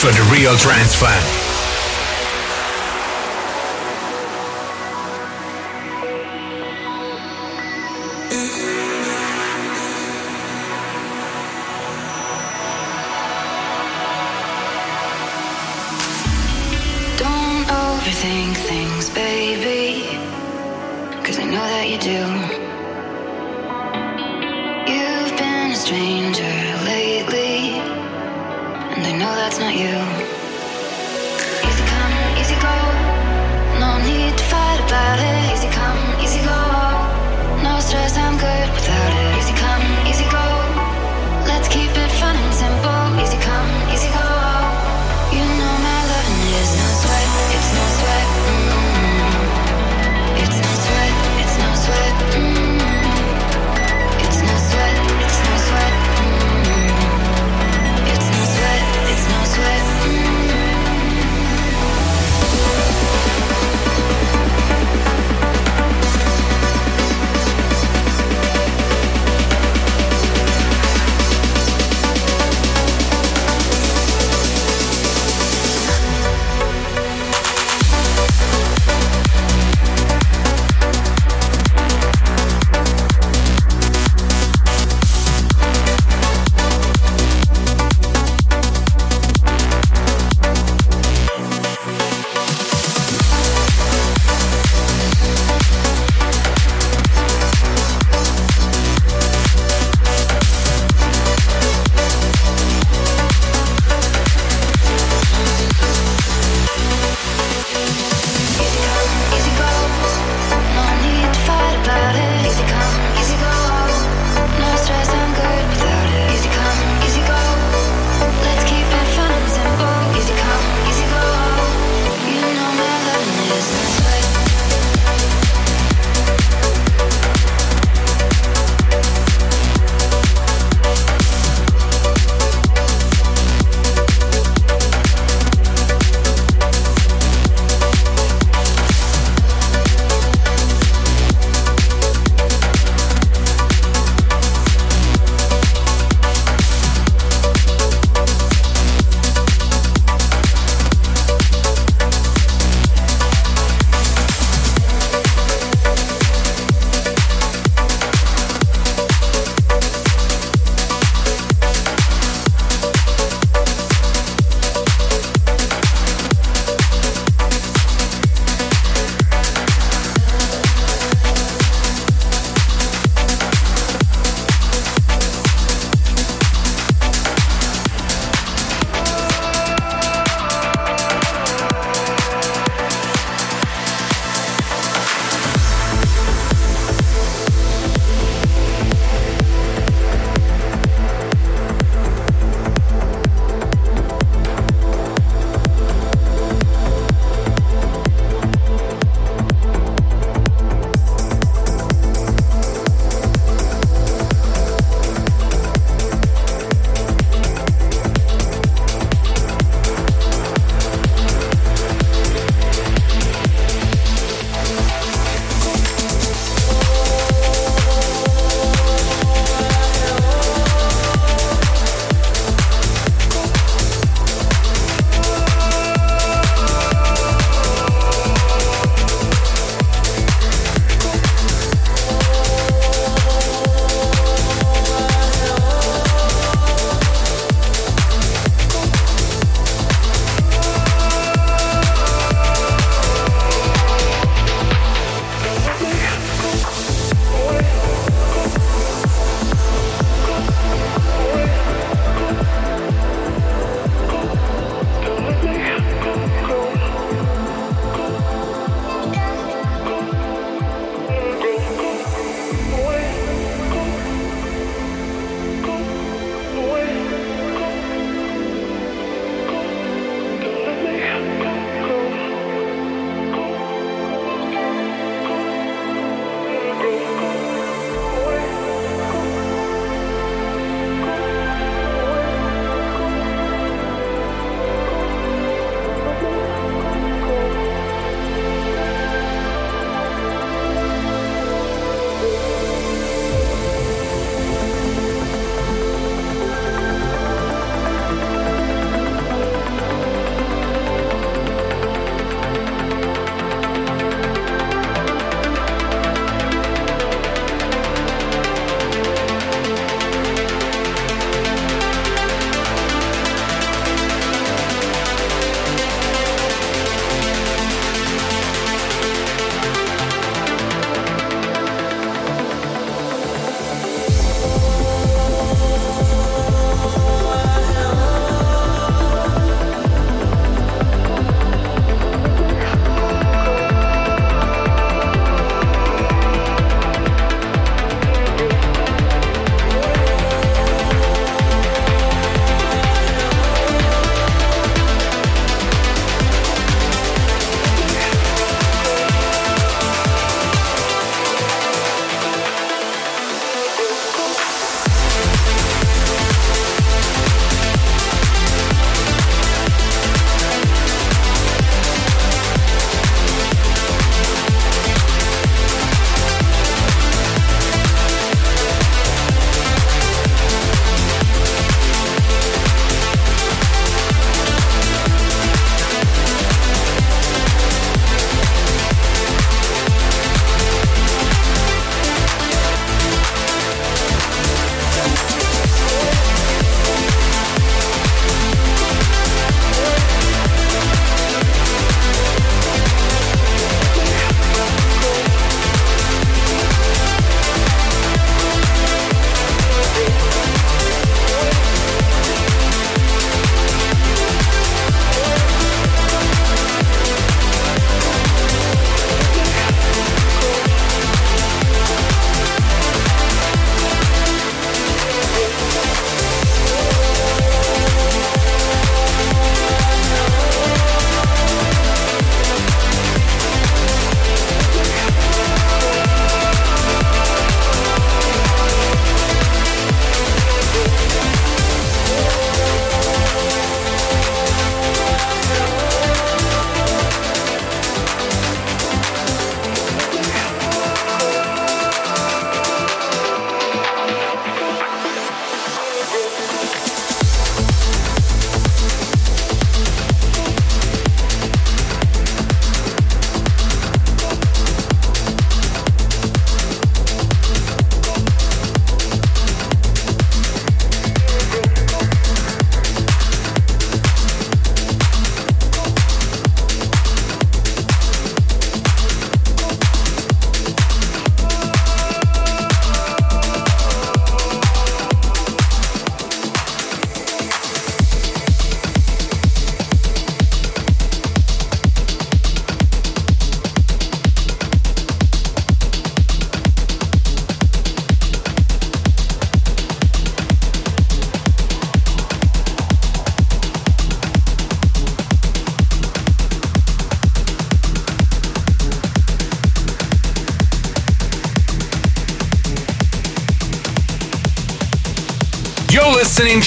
for the real trance fan.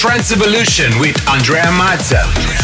Trance Evolution with Andrea Mazza.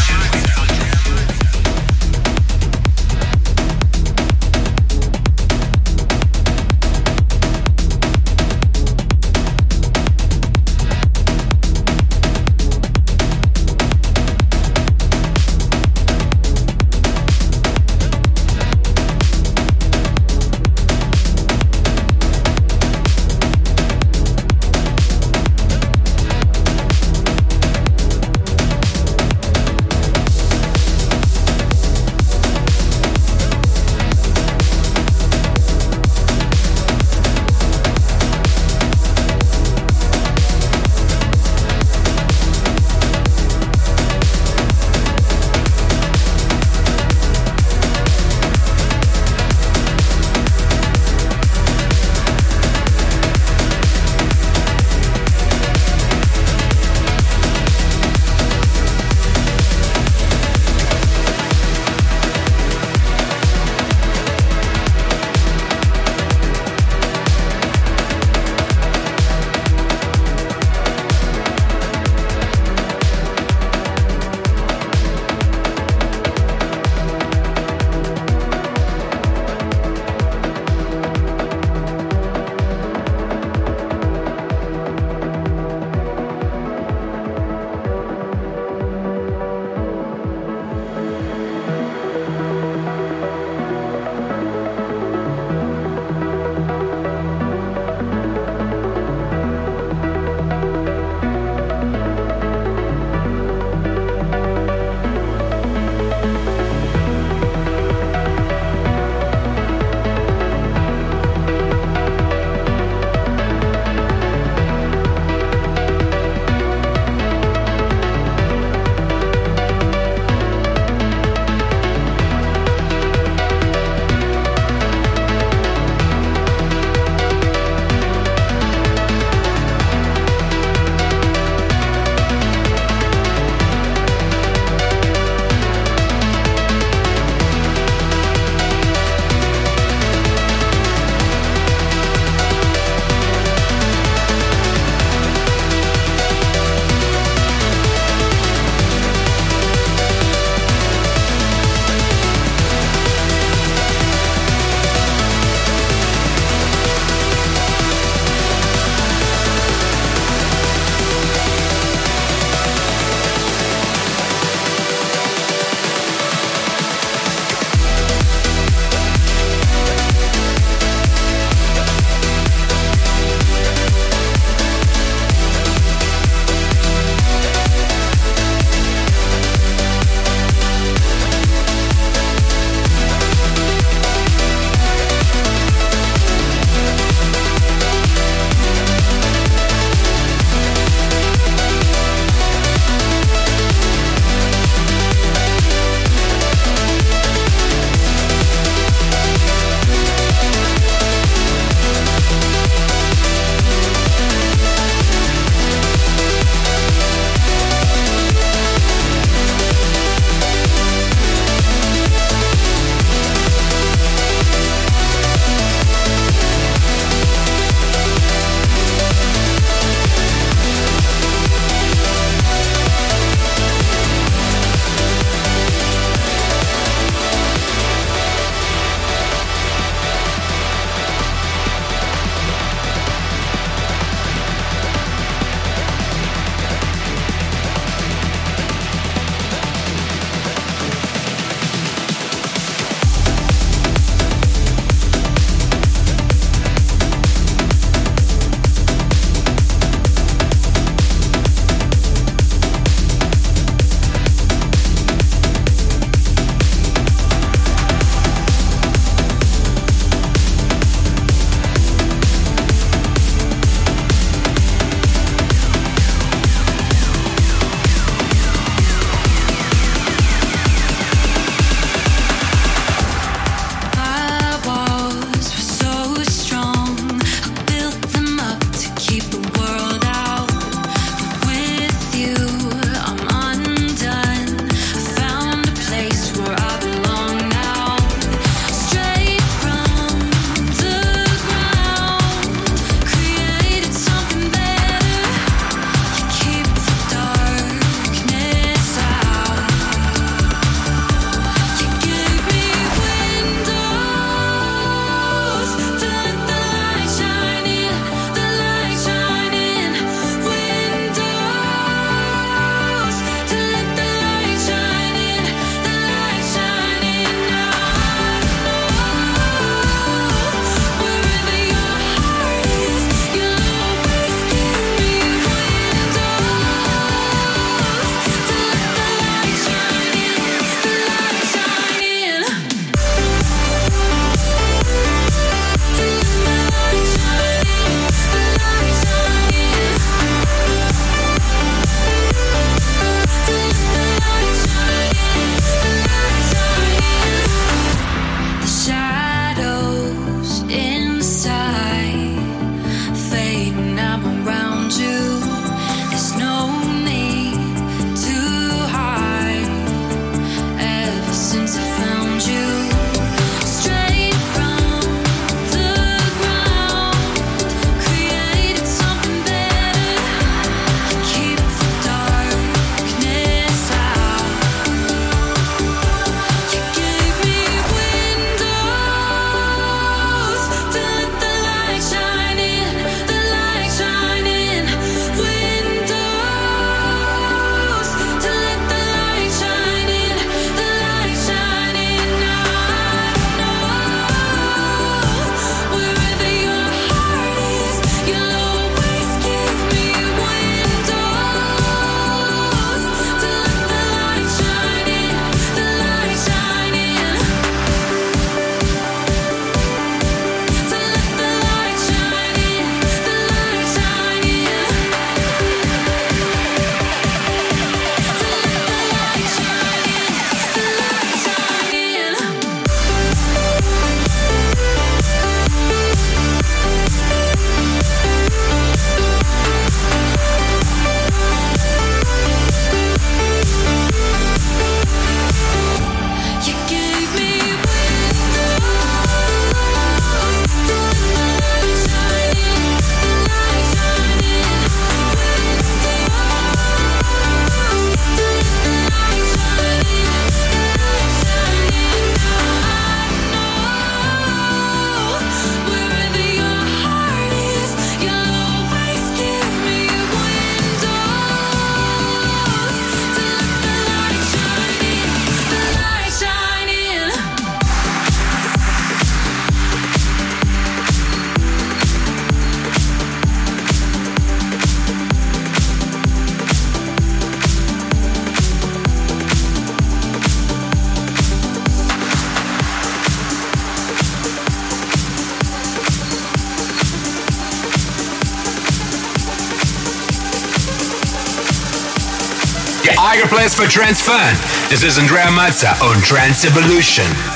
Trance Fun. This is Andrea Mazza on Trance Evolution.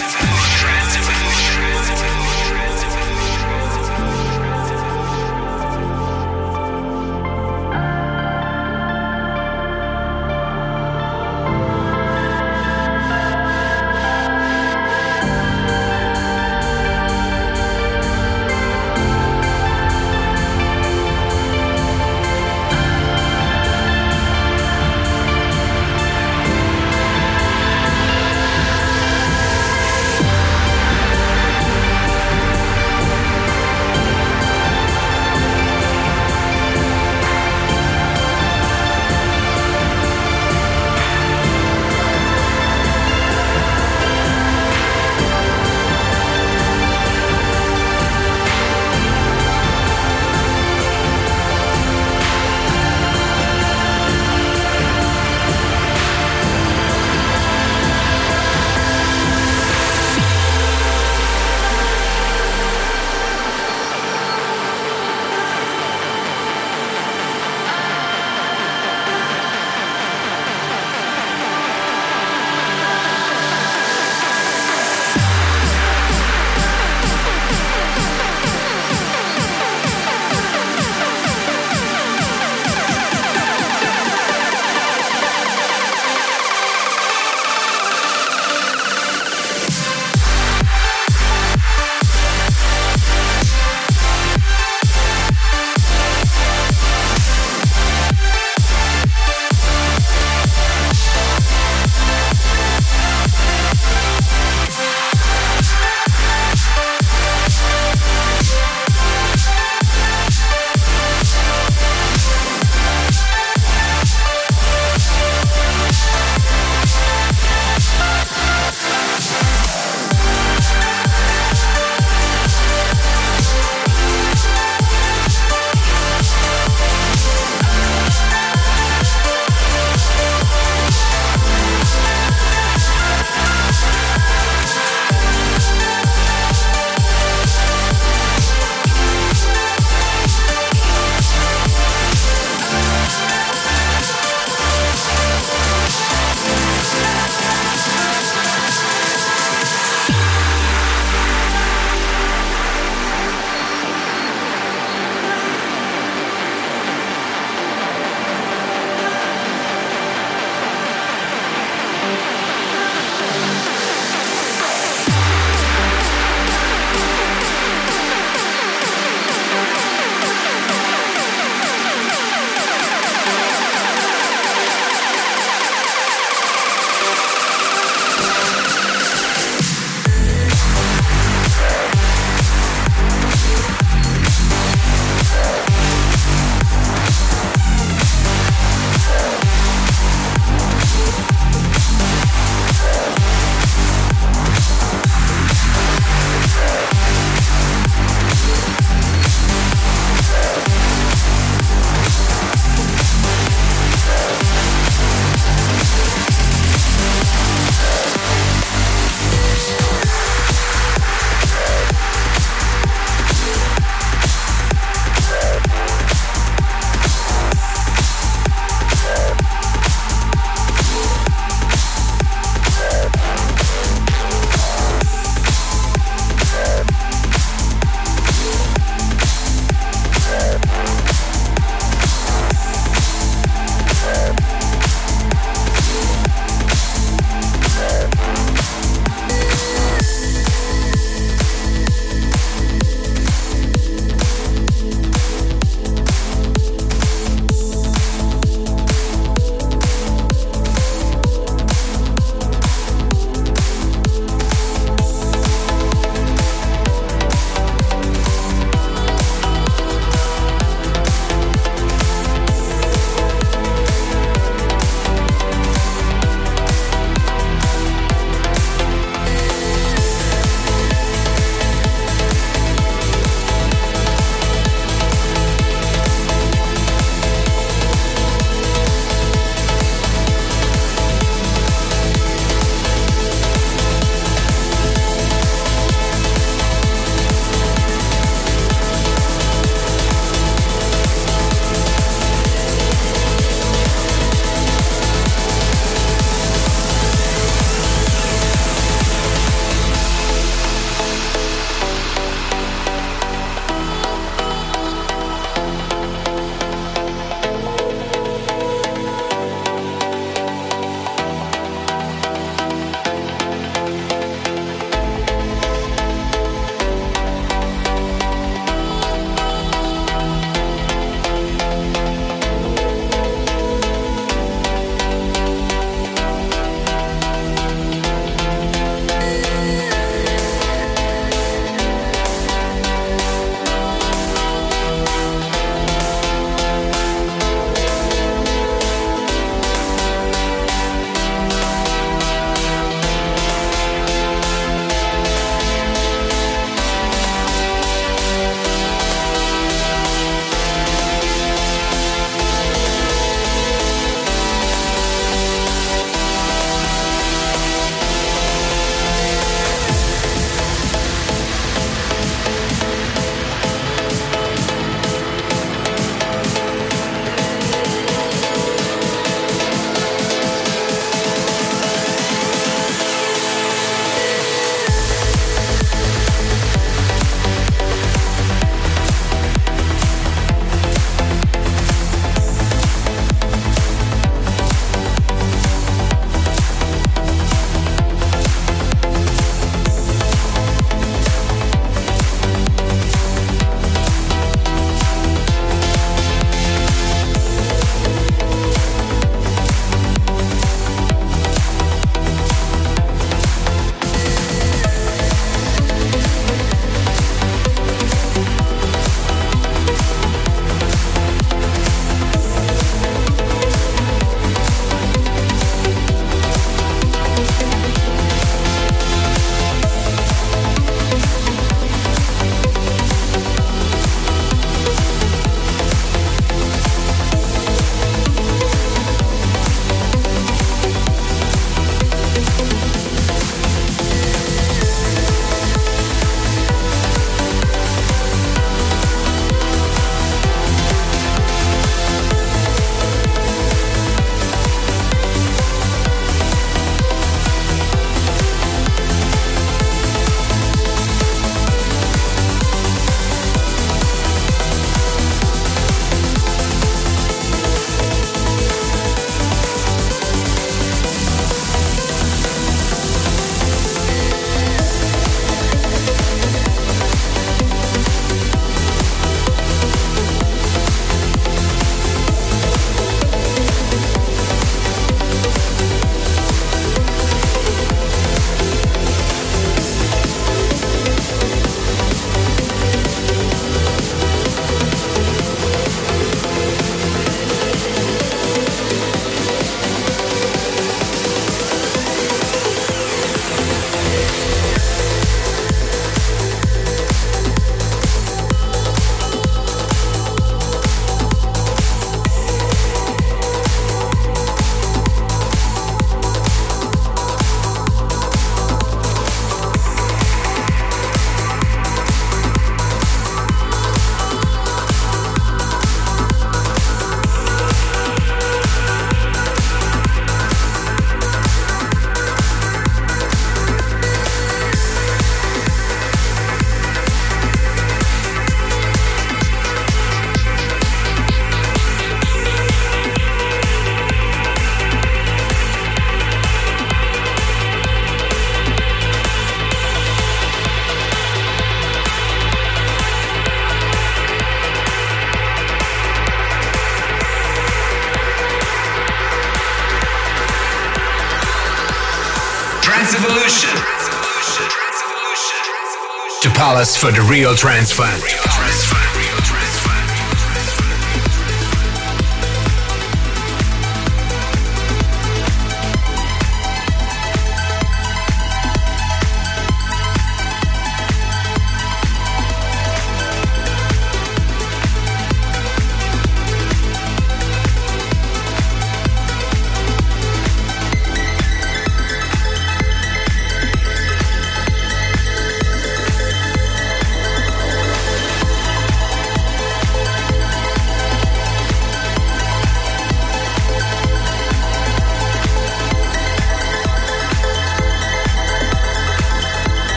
To Palace for the real fan.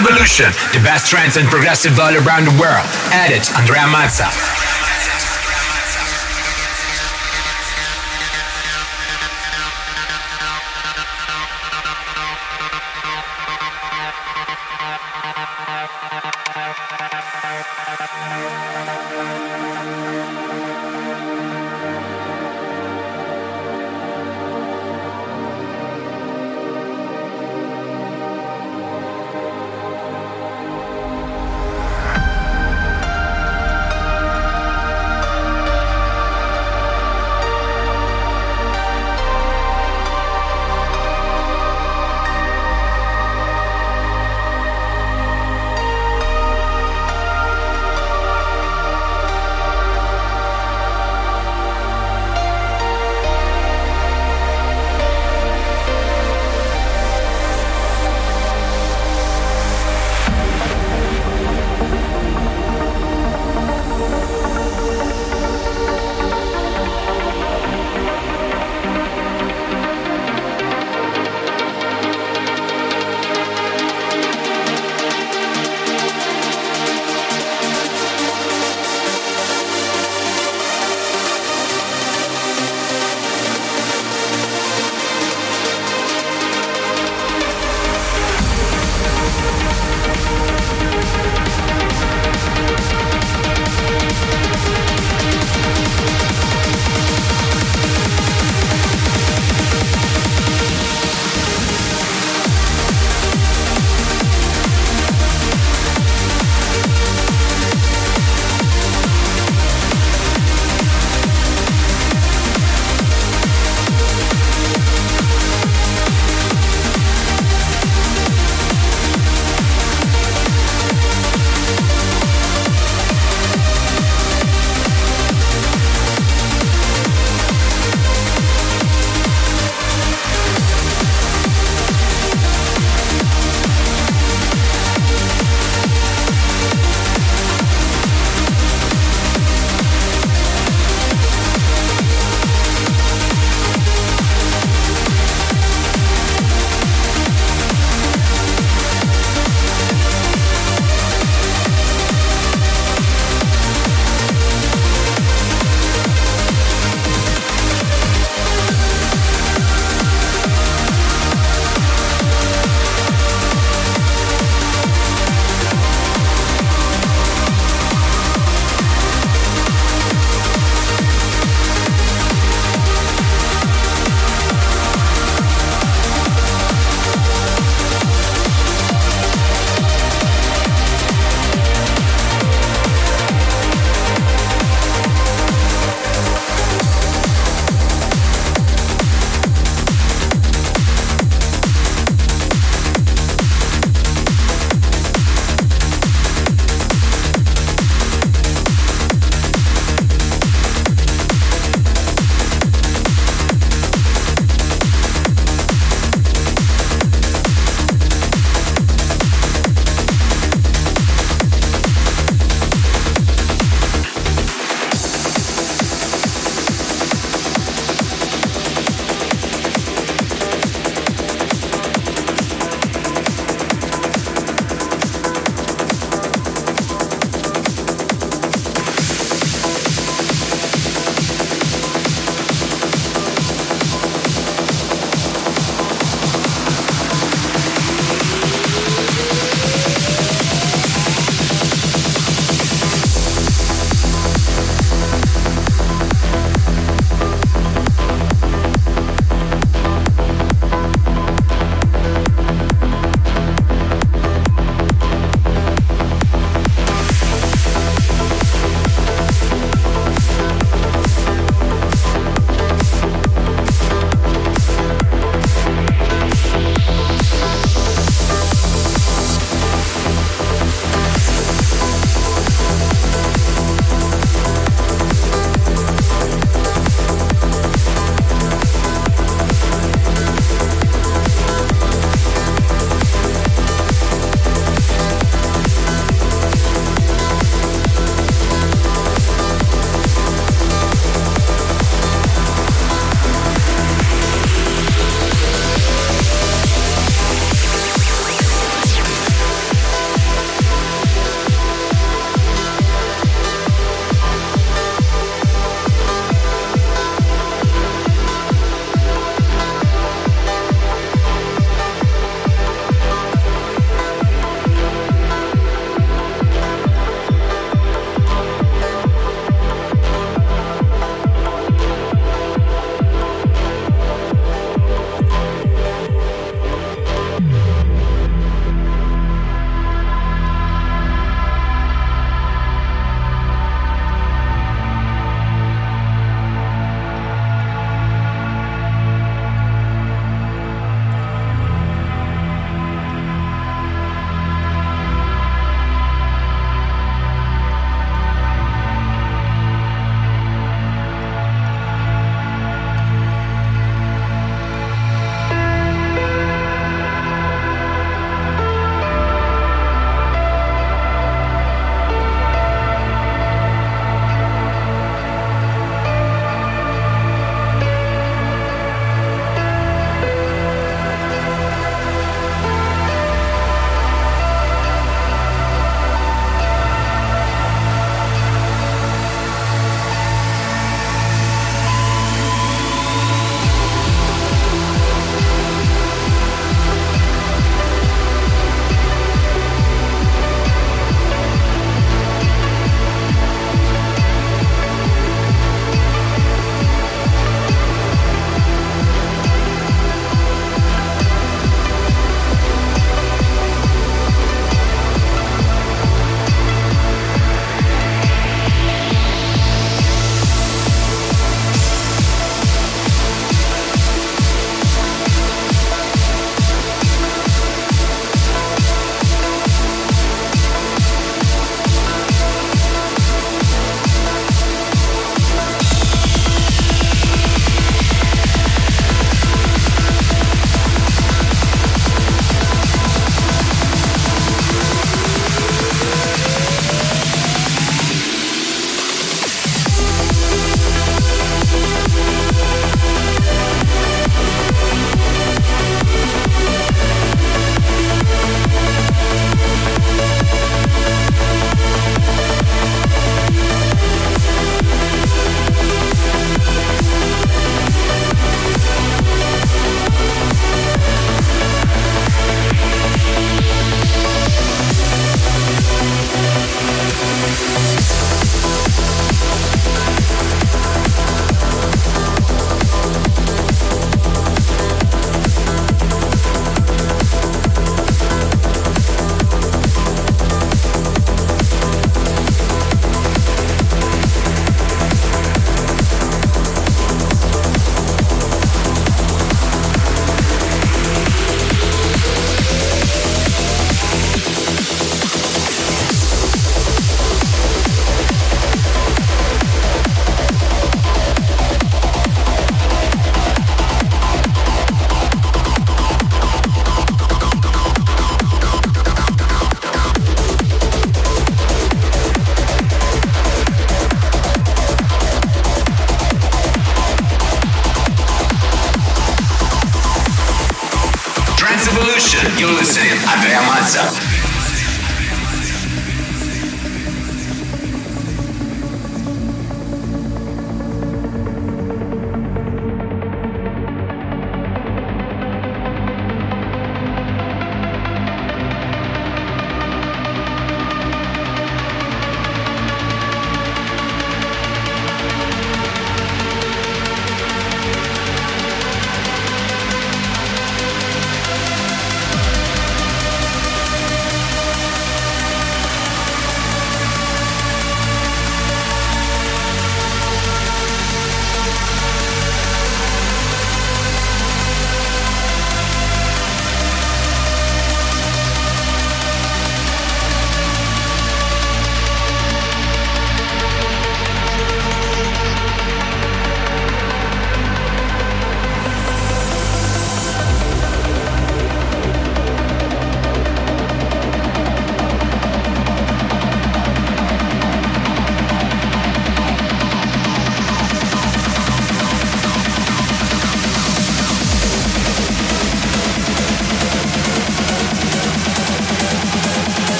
Evolution, the best trance and progressive all around the world. Edit Andrea Mazza.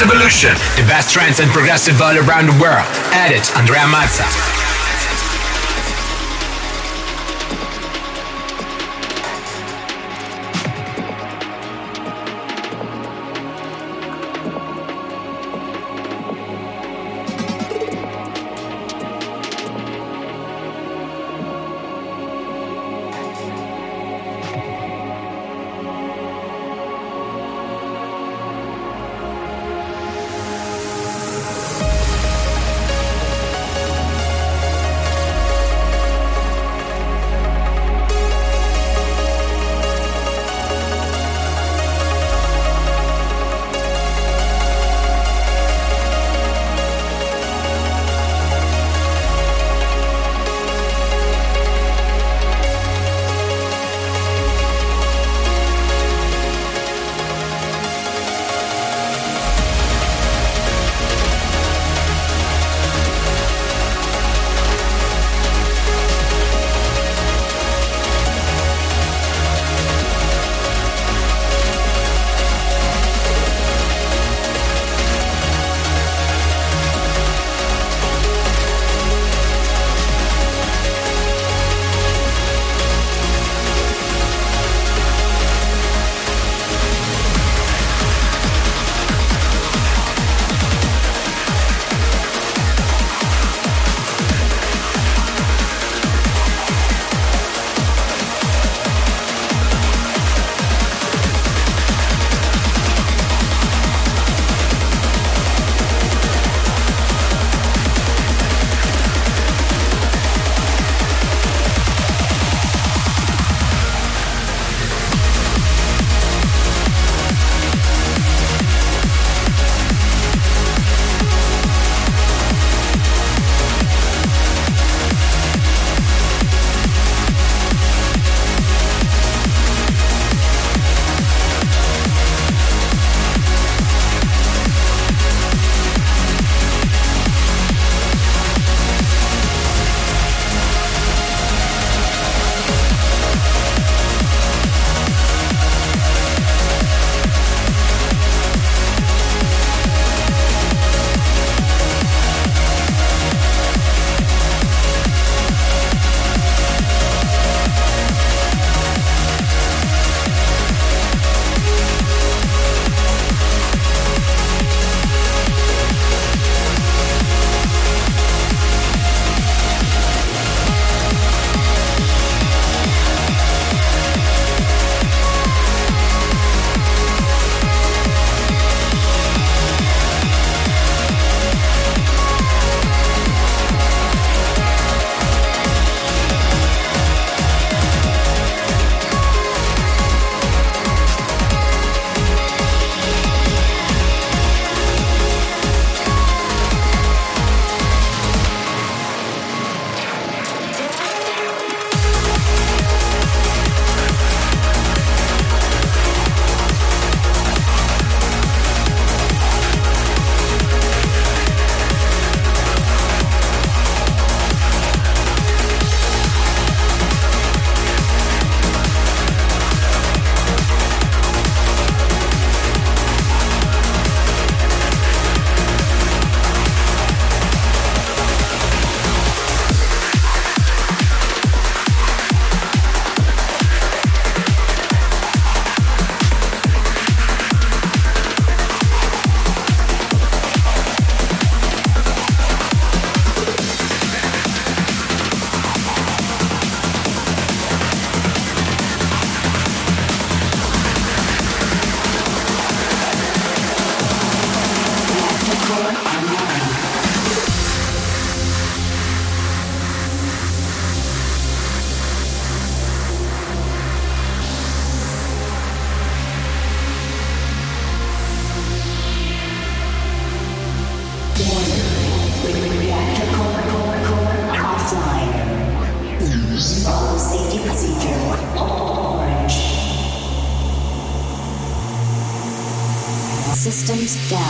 Evolution, the best trance and progressive all around the world. Edit Andrea Mazza. Systems down.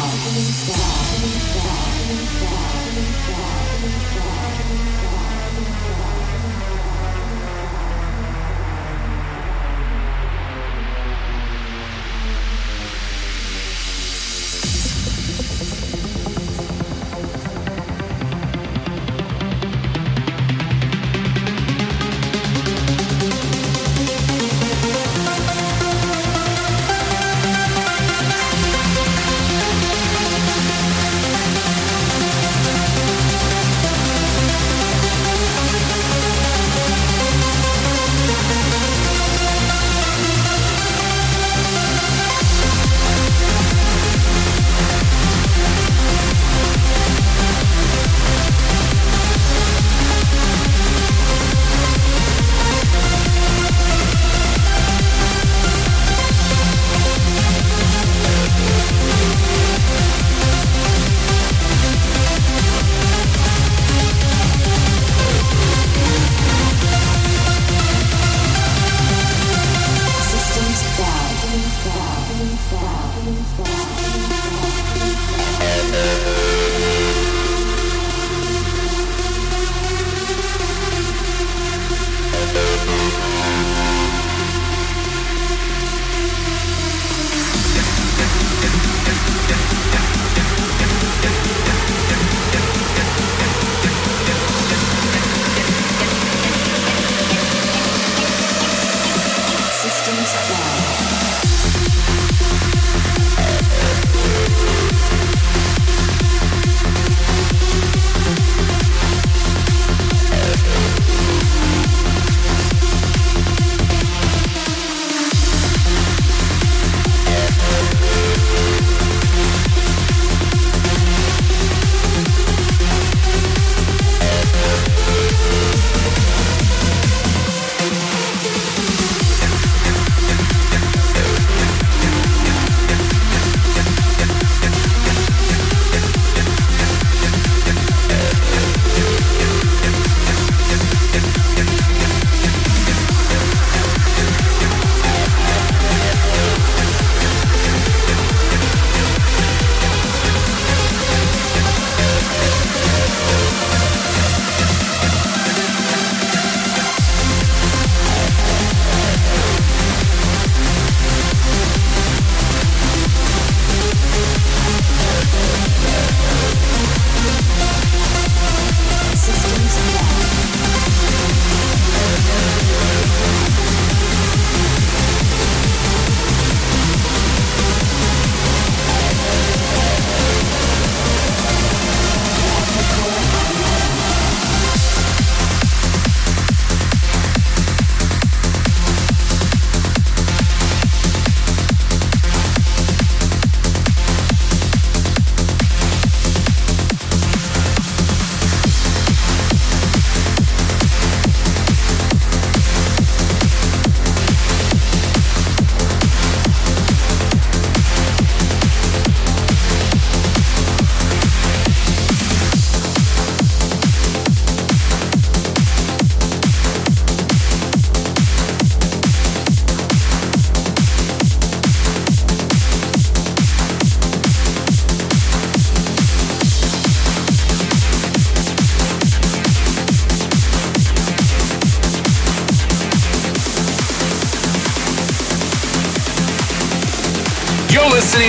down. down. down.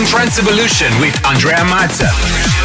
Trance Evolution with Andrea Mazza.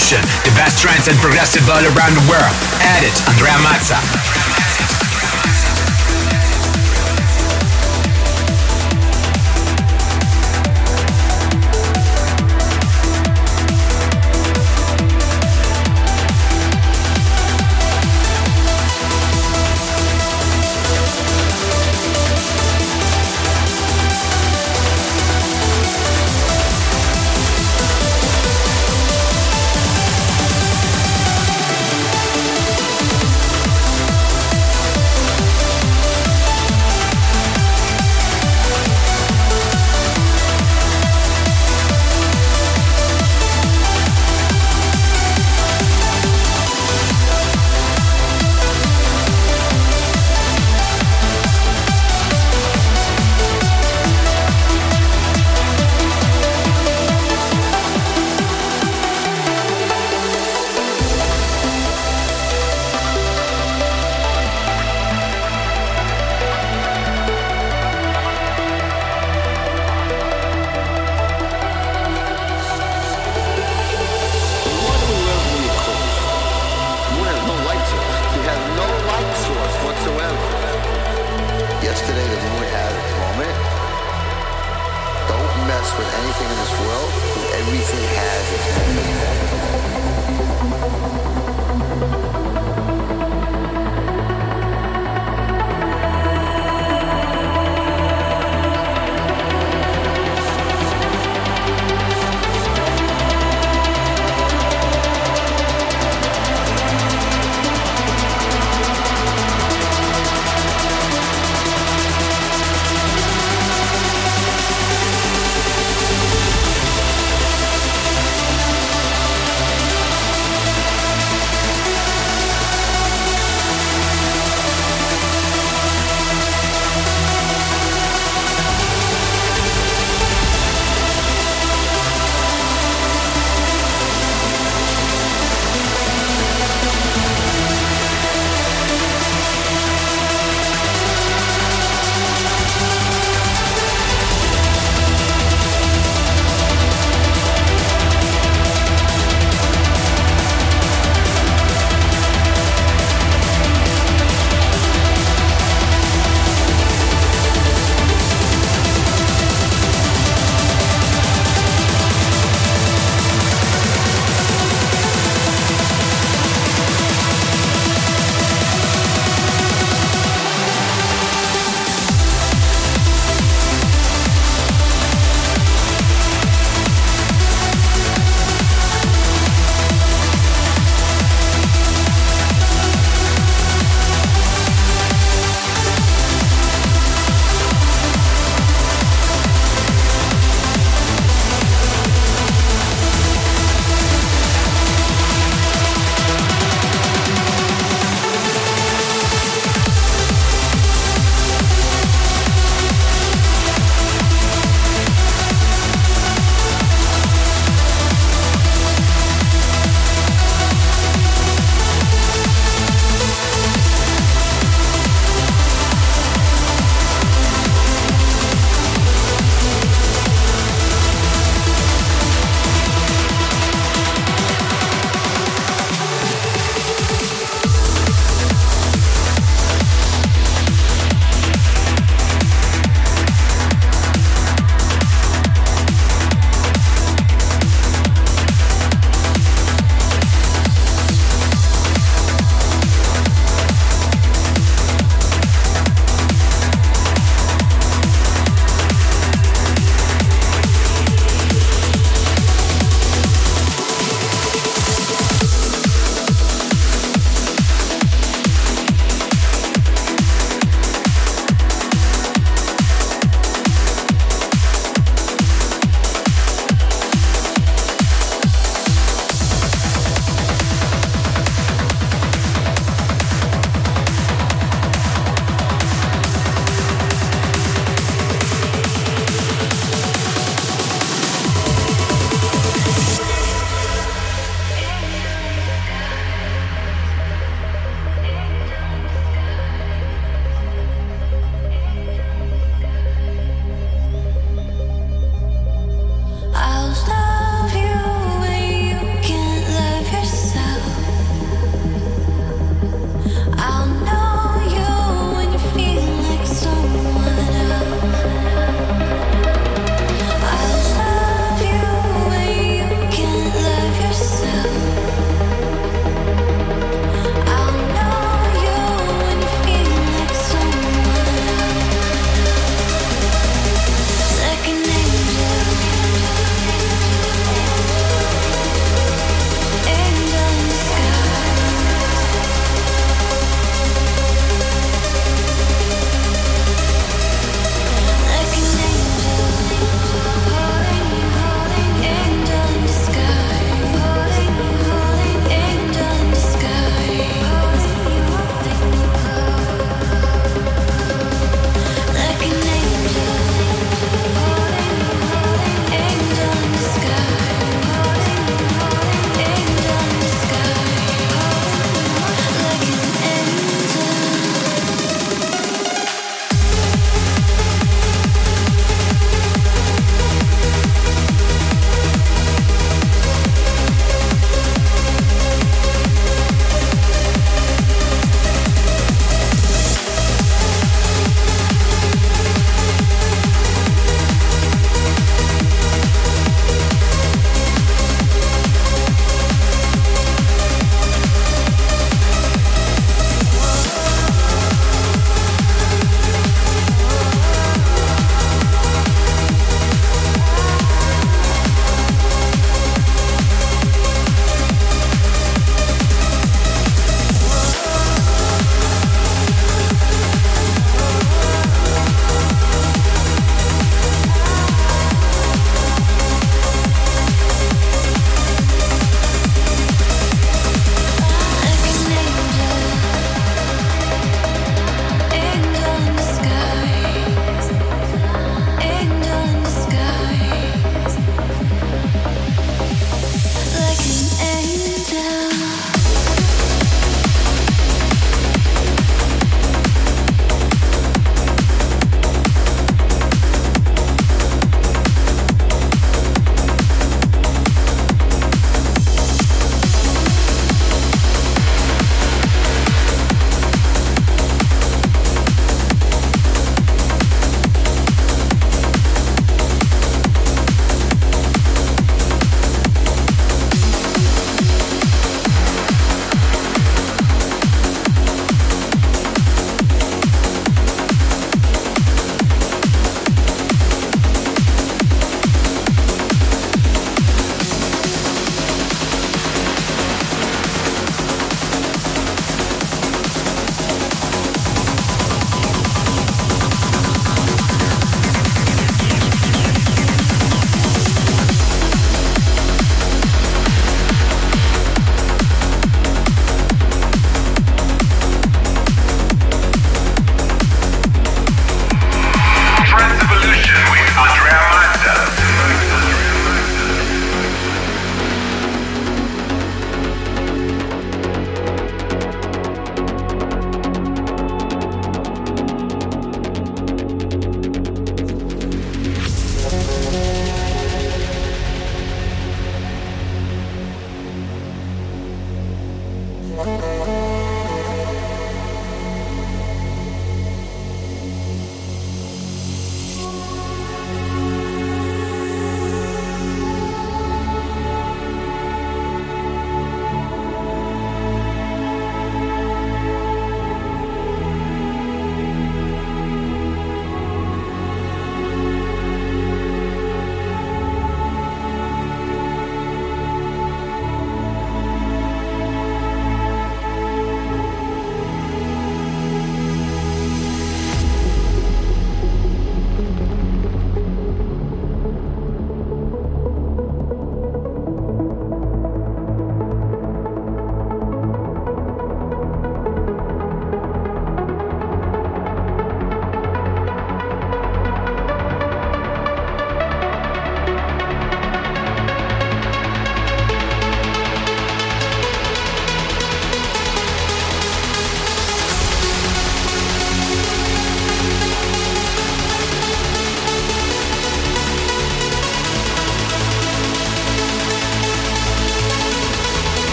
The best trance and progressive all around the world. Edit Andrea Mazza.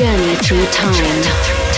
Journey through time.